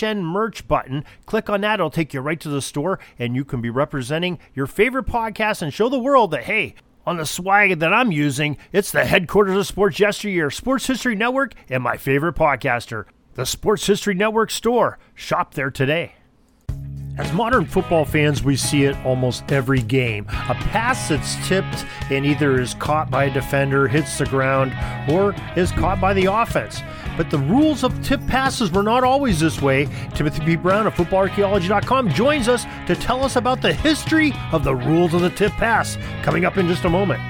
HN merch button. Click on that, it'll take you right to the store, and you can be representing your favorite podcast and show the world that, hey, on the swag that I'm using, it's the headquarters of Sports Yesteryear, Sports History Network, and my favorite podcaster, the Sports History Network store. Shop there today. As modern football fans, we see it almost every game. A pass that's tipped and either is caught by a defender, hits the ground, or is caught by the offense. But the rules of tip passes were not always this way. Timothy P. Brown of FootballArchaeology.com joins us to tell us about the history of the rules of the tip pass. Coming up in just a moment.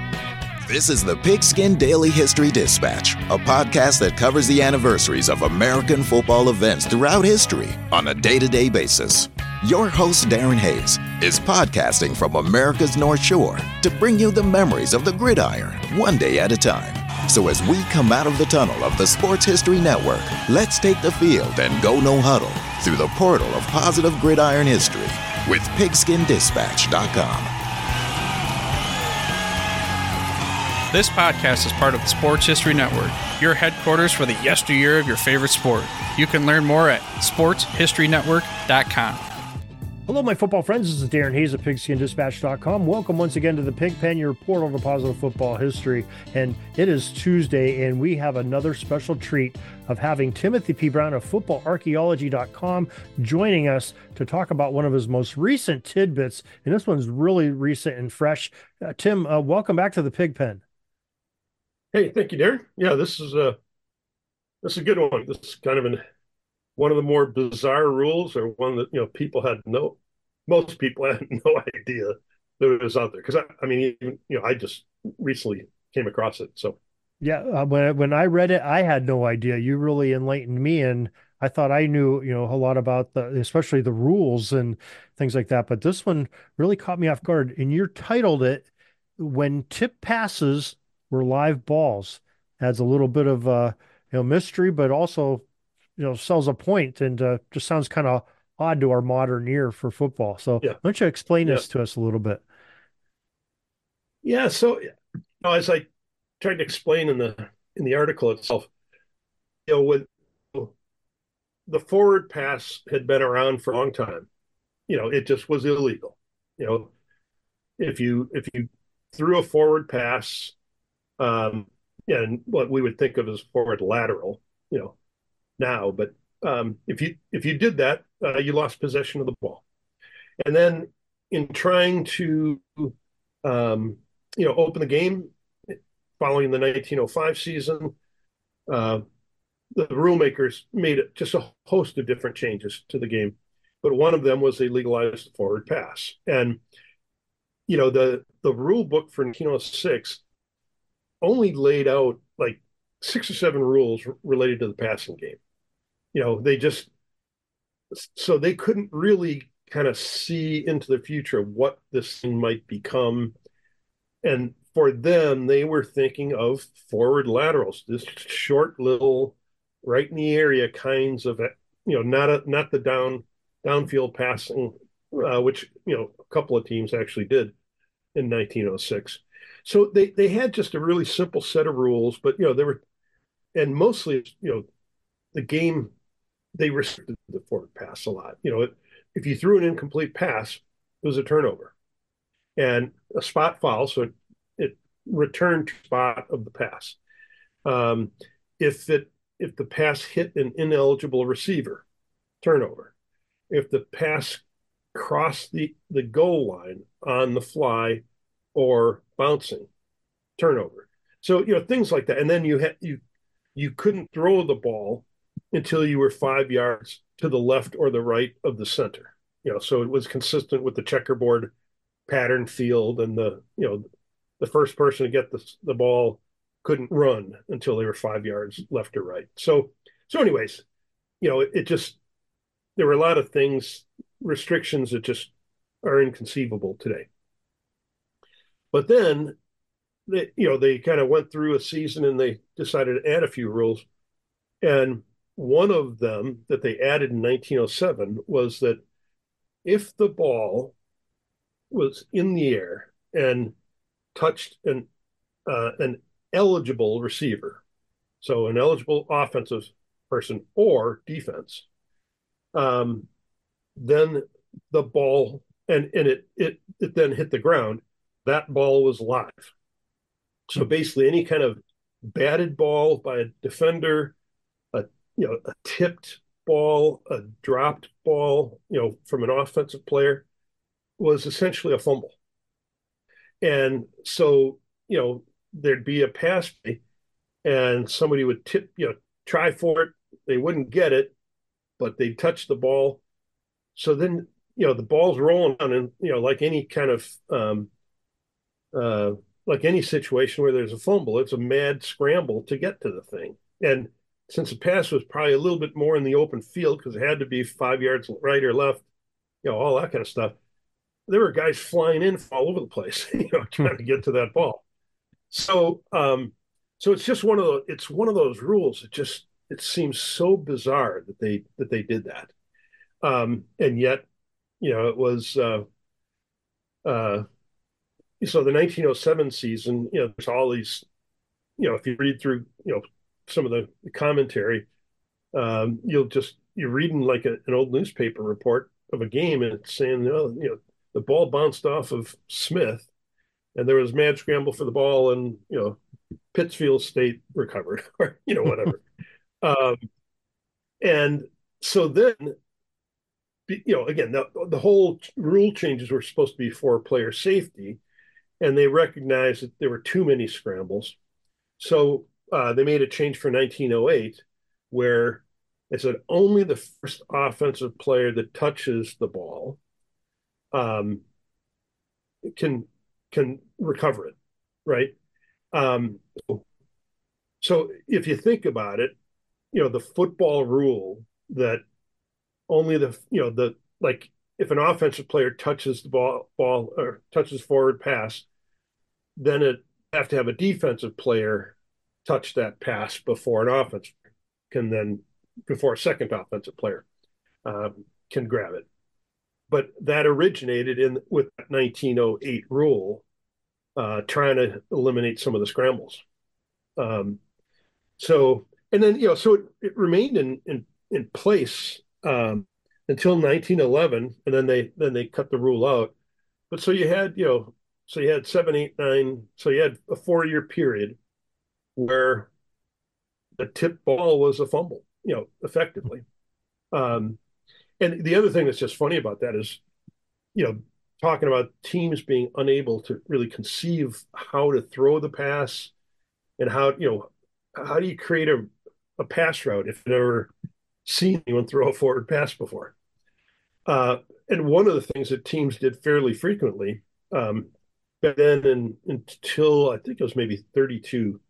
This is the Pigskin Daily History Dispatch, a podcast that covers the anniversaries of American football events throughout history on a day to day basis. Your host, Darren Hayes, is podcasting from America's North Shore to bring you the memories of the gridiron one day at a time. So as we come out of the tunnel of the Sports History Network, let's take the field and go no huddle through the portal of positive gridiron history with pigskindispatch.com. This podcast is part of the Sports History Network, your headquarters for the yesteryear of your favorite sport. You can learn more at sportshistorynetwork.com. Hello, my football friends. This is Darren Hayes of PigskinDispatch.com. Welcome once again to the Pigpen, your portal to positive football history. And it is Tuesday, and we have another special treat of having Timothy P. Brown of FootballArchaeology.com joining us to talk about one of his most recent tidbits. And this one's really recent and fresh. Uh, Tim, uh, welcome back to the Pigpen. Hey, thank you, Darren. Yeah, this is a this is a good one. This is kind of an one of the more bizarre rules, or one that you know people had no most people had no idea that it was out there. Because I, I mean, even, you know, I just recently came across it. So yeah, uh, when when I read it, I had no idea. You really enlightened me, and I thought I knew you know a lot about the especially the rules and things like that. But this one really caught me off guard. And you titled it "When Tip Passes." were live balls. Adds a little bit of uh, you know mystery, but also you know sells a point and uh, just sounds kind of odd to our modern ear for football. So yeah. why don't you explain yeah. this to us a little bit? Yeah. So you know, as I tried to explain in the in the article itself, you know, with the forward pass had been around for a long time. You know, it just was illegal. You know, if you if you threw a forward pass um, and what we would think of as forward lateral, you know, now. But um, if you if you did that, uh, you lost possession of the ball. And then in trying to, um, you know, open the game following the 1905 season, uh, the rule makers made just a host of different changes to the game. But one of them was they legalized the forward pass. And, you know, the, the rule book for 1906 only laid out like six or seven rules related to the passing game. You know, they just so they couldn't really kind of see into the future what this thing might become. And for them, they were thinking of forward laterals, this short little right in the area kinds of you know, not a not the down downfield passing, uh, which you know a couple of teams actually did in 1906. So they they had just a really simple set of rules, but you know they were, and mostly you know, the game they restricted the forward pass a lot. You know, if you threw an incomplete pass, it was a turnover, and a spot foul, so it, it returned to spot of the pass. Um, if it if the pass hit an ineligible receiver, turnover. If the pass crossed the the goal line on the fly or bouncing, turnover. So you know things like that, and then you had you you couldn't throw the ball until you were five yards to the left or the right of the center. You know, so it was consistent with the checkerboard pattern field, and the you know the first person to get the the ball couldn't run until they were five yards left or right. So so anyways, you know, it, it just there were a lot of things, restrictions that just are inconceivable today. But then, they, you know, they kind of went through a season and they decided to add a few rules. And one of them that they added in 1907 was that if the ball was in the air and touched an uh, an eligible receiver, so an eligible offensive person or defense, um, then the ball and and it it it then hit the ground. That ball was live. So basically, any kind of batted ball by a defender, you know a tipped ball, a dropped ball, you know from an offensive player, was essentially a fumble. And so you know there'd be a pass and somebody would tip you know try for it, they wouldn't get it, but they'd touch the ball. So then you know the ball's rolling on, and you know like any kind of um, uh, like any situation where there's a fumble, it's a mad scramble to get to the thing. And since the pass was probably a little bit more in the open field because it had to be five yards right or left, you know, all that kind of stuff. There were guys flying in all over the place, you know, trying to get to that ball. So, um, so it's just one of the it's one of those rules. It just it seems so bizarre that they that they did that, um, and yet, you know, it was. Uh, uh, so the 1907 season, you know, there's all these, you know, if you read through, you know, some of the, the commentary, um, you'll just you're reading like a, an old newspaper report of a game, and it's saying, oh, you know, the ball bounced off of Smith, and there was mad scramble for the ball, and you know, Pittsfield State recovered, or you know, whatever. um, and so then, you know, again, the, the whole rule changes were supposed to be for player safety and they recognized that there were too many scrambles. So uh, they made a change for 1908 where they said only the first offensive player that touches the ball um, can can recover it, right? Um, so if you think about it, you know the football rule that only the you know the like if an offensive player touches the ball ball or touches forward pass, then it have to have a defensive player touch that pass before an offense can then before a second offensive player um, can grab it. But that originated in with 1908 rule, uh, trying to eliminate some of the scrambles. Um, so and then you know so it, it remained in in in place um, until 1911, and then they then they cut the rule out. But so you had you know so you had seven, eight, nine. So you had a four year period where the tip ball was a fumble, you know, effectively. Um, and the other thing that's just funny about that is, you know, talking about teams being unable to really conceive how to throw the pass and how, you know, how do you create a, a pass route if you've never seen anyone throw a forward pass before? Uh, and one of the things that teams did fairly frequently um, back then and until I think it was maybe 32,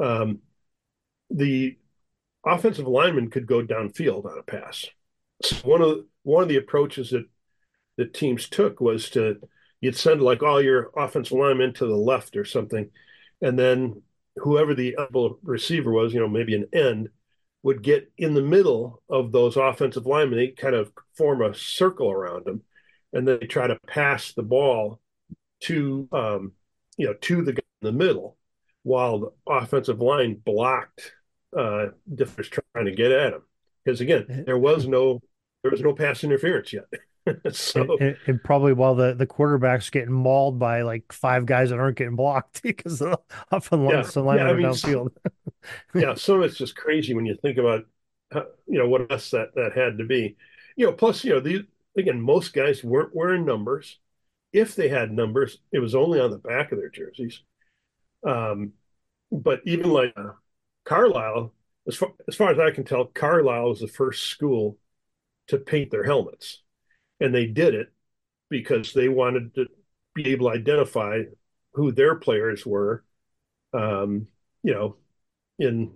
um, the offensive lineman could go downfield on a pass. So one of the, one of the approaches that that teams took was to you'd send like all your offensive linemen to the left or something, and then whoever the receiver was, you know, maybe an end, would get in the middle of those offensive linemen. They kind of form a circle around them, and then they try to pass the ball to um, you know to the guy in the middle, while the offensive line blocked uh, defenders trying to get at him. Because again, there was no there was no pass interference yet. so and, and, probably while the the quarterback's getting mauled by like five guys that aren't getting blocked because of the offensive yeah, line yeah, I mean, downfield. yeah, some of it's just crazy when you think about how, you know what else that that had to be. You know, plus you know these again most guys weren't wearing numbers if they had numbers, it was only on the back of their jerseys. Um, but even like uh, Carlisle, as far, as far as I can tell, Carlisle was the first school to paint their helmets. And they did it because they wanted to be able to identify who their players were, um, you know, in,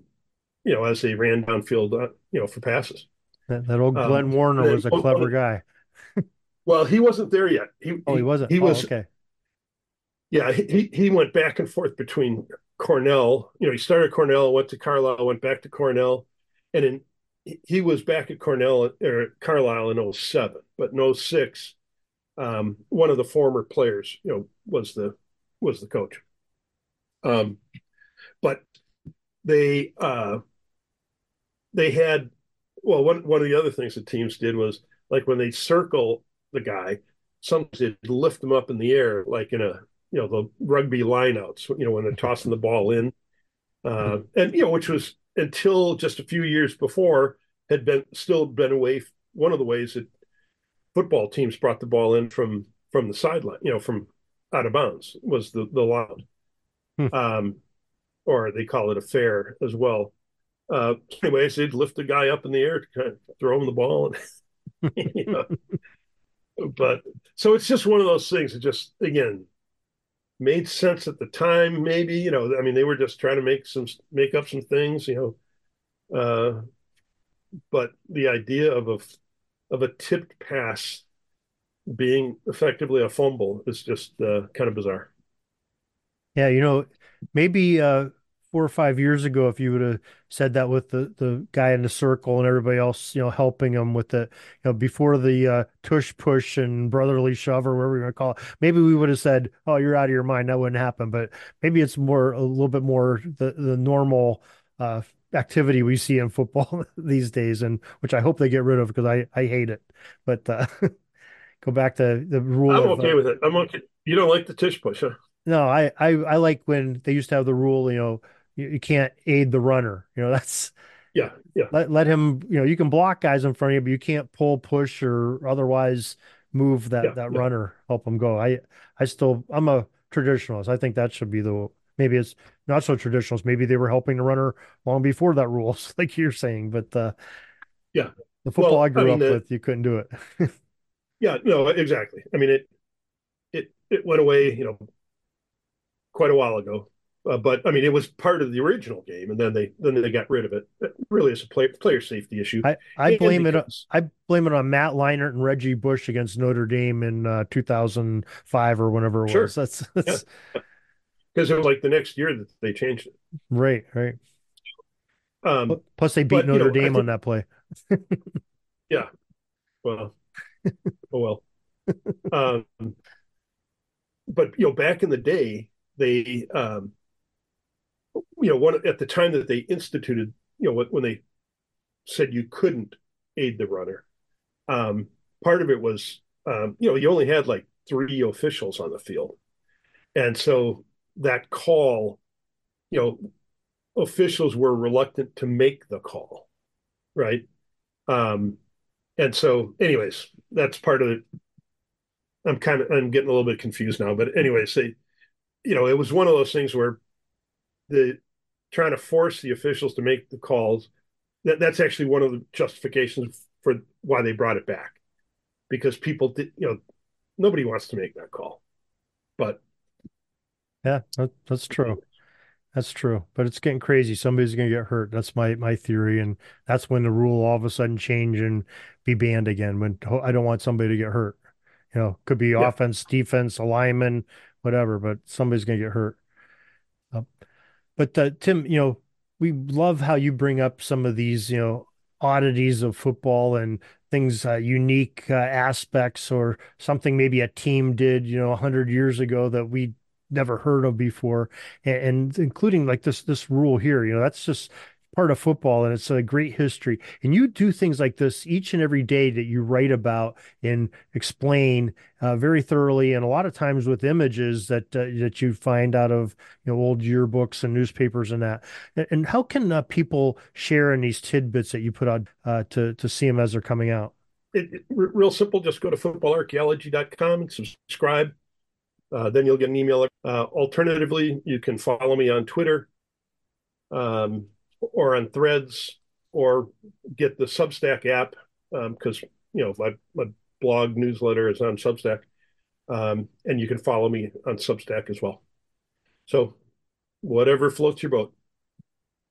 you know, as they ran downfield, uh, you know, for passes. That, that old Glenn um, Warner was a clever guy. well, he wasn't there yet. He, oh, he wasn't. He, he oh, was okay. Yeah, he he went back and forth between Cornell. You know, he started Cornell, went to Carlisle, went back to Cornell, and in he was back at Cornell or Carlisle in 07, but in 06, um, one of the former players, you know, was the was the coach. Um, but they uh, they had well one one of the other things the teams did was like when they circle the guy, sometimes they'd lift him up in the air like in a you know the rugby lineouts, you know when they're tossing the ball in, uh, and you know which was until just a few years before had been still been a way one of the ways that football teams brought the ball in from from the sideline, you know, from out of bounds was the the loud, hmm. um, or they call it a fair as well. Uh, anyways, they'd lift the guy up in the air to kind of throw him the ball, and, you know. but so it's just one of those things that just again made sense at the time. Maybe you know, I mean, they were just trying to make some make up some things, you know. Uh, but the idea of a of a tipped pass being effectively a fumble is just uh, kind of bizarre. Yeah, you know, maybe uh, four or five years ago, if you would have said that with the the guy in the circle and everybody else, you know, helping him with the, you know, before the uh, tush push and brotherly shove or whatever you want to call it, maybe we would have said, "Oh, you're out of your mind." That wouldn't happen. But maybe it's more a little bit more the the normal uh, activity we see in football these days, and which I hope they get rid of because I I hate it. But uh, go back to the rule. I'm of, okay uh, with it. I'm okay. You don't like the tush push, huh? No, I, I I like when they used to have the rule. You know, you, you can't aid the runner. You know, that's yeah, yeah. Let let him. You know, you can block guys in front of you, but you can't pull, push, or otherwise move that yeah, that yeah. runner, help them go. I I still I'm a traditionalist. I think that should be the maybe it's not so traditionalist. Maybe they were helping the runner long before that rules, like you're saying. But uh, yeah, the football well, I grew I mean, up the, with, you couldn't do it. yeah, no, exactly. I mean it it it went away, you know, quite a while ago. Uh, but I mean, it was part of the original game, and then they then they got rid of it. it really, it's a play, player safety issue. I, I blame because, it. I blame it on Matt Leinart and Reggie Bush against Notre Dame in uh, 2005 or whenever it sure. was. That's, that's... Yeah because it was like the next year that they changed it. Right, right. Um, Plus, they beat but, Notre you know, Dame think, on that play. yeah. Well, oh well. um, but you know, back in the day, they, um, you know, one at the time that they instituted, you know, when they said you couldn't aid the runner, um, part of it was, um, you know, you only had like three officials on the field, and so that call, you know, officials were reluctant to make the call, right? Um, and so, anyways, that's part of it. I'm kind of I'm getting a little bit confused now, but anyways, they, you know, it was one of those things where the trying to force the officials to make the calls. That that's actually one of the justifications for why they brought it back, because people did, you know, nobody wants to make that call, but yeah, that, that's true. That's true. But it's getting crazy. Somebody's going to get hurt. That's my my theory, and that's when the rule all of a sudden change and be banned again. When I don't want somebody to get hurt. You know, could be yeah. offense, defense, alignment, whatever. But somebody's going to get hurt. Uh, but uh, Tim, you know, we love how you bring up some of these, you know, oddities of football and things uh, unique uh, aspects or something maybe a team did you know 100 years ago that we never heard of before, and, and including like this this rule here. You know, that's just part of football and it's a great history. And you do things like this each and every day that you write about and explain uh, very thoroughly, and a lot of times with images that uh, that you find out of you know old yearbooks and newspapers and that. And, how can uh, people share in these tidbits that you put out uh, to to see them as they're coming out? It, it, real simple. Just go to footballarchaeology.com and subscribe. Uh, then you'll get an email. Uh, alternatively, you can follow me on Twitter um, or on Threads or get the Substack app because um, you know my, my blog newsletter is on Substack, um, and you can follow me on Substack as well. So whatever floats your boat.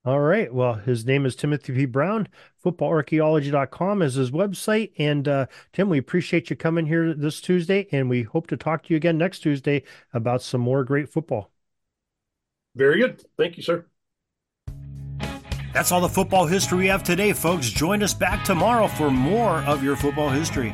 All right. Well, his name is Timothy P. Brown. Footballarchaeology.com is his website. And uh, Tim, we appreciate you coming here this Tuesday, and we hope to talk to you again next Tuesday about some more great football. Very good. Thank you, sir. That's all the football history we have today, folks. Join us back tomorrow for more of your football history.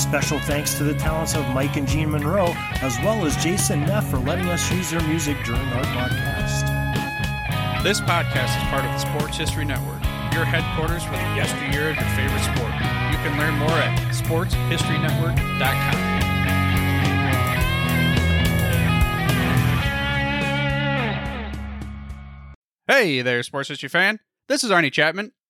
Special thanks to the talents of Mike and Jean Monroe, as well as Jason Neff for letting us use their music during our podcast. This podcast is part of the Sports History Network, your headquarters for the yesteryear of your favorite sport. You can learn more at sportshistorynetwork.com. Hey there, sports history fan. This is Arnie Chapman,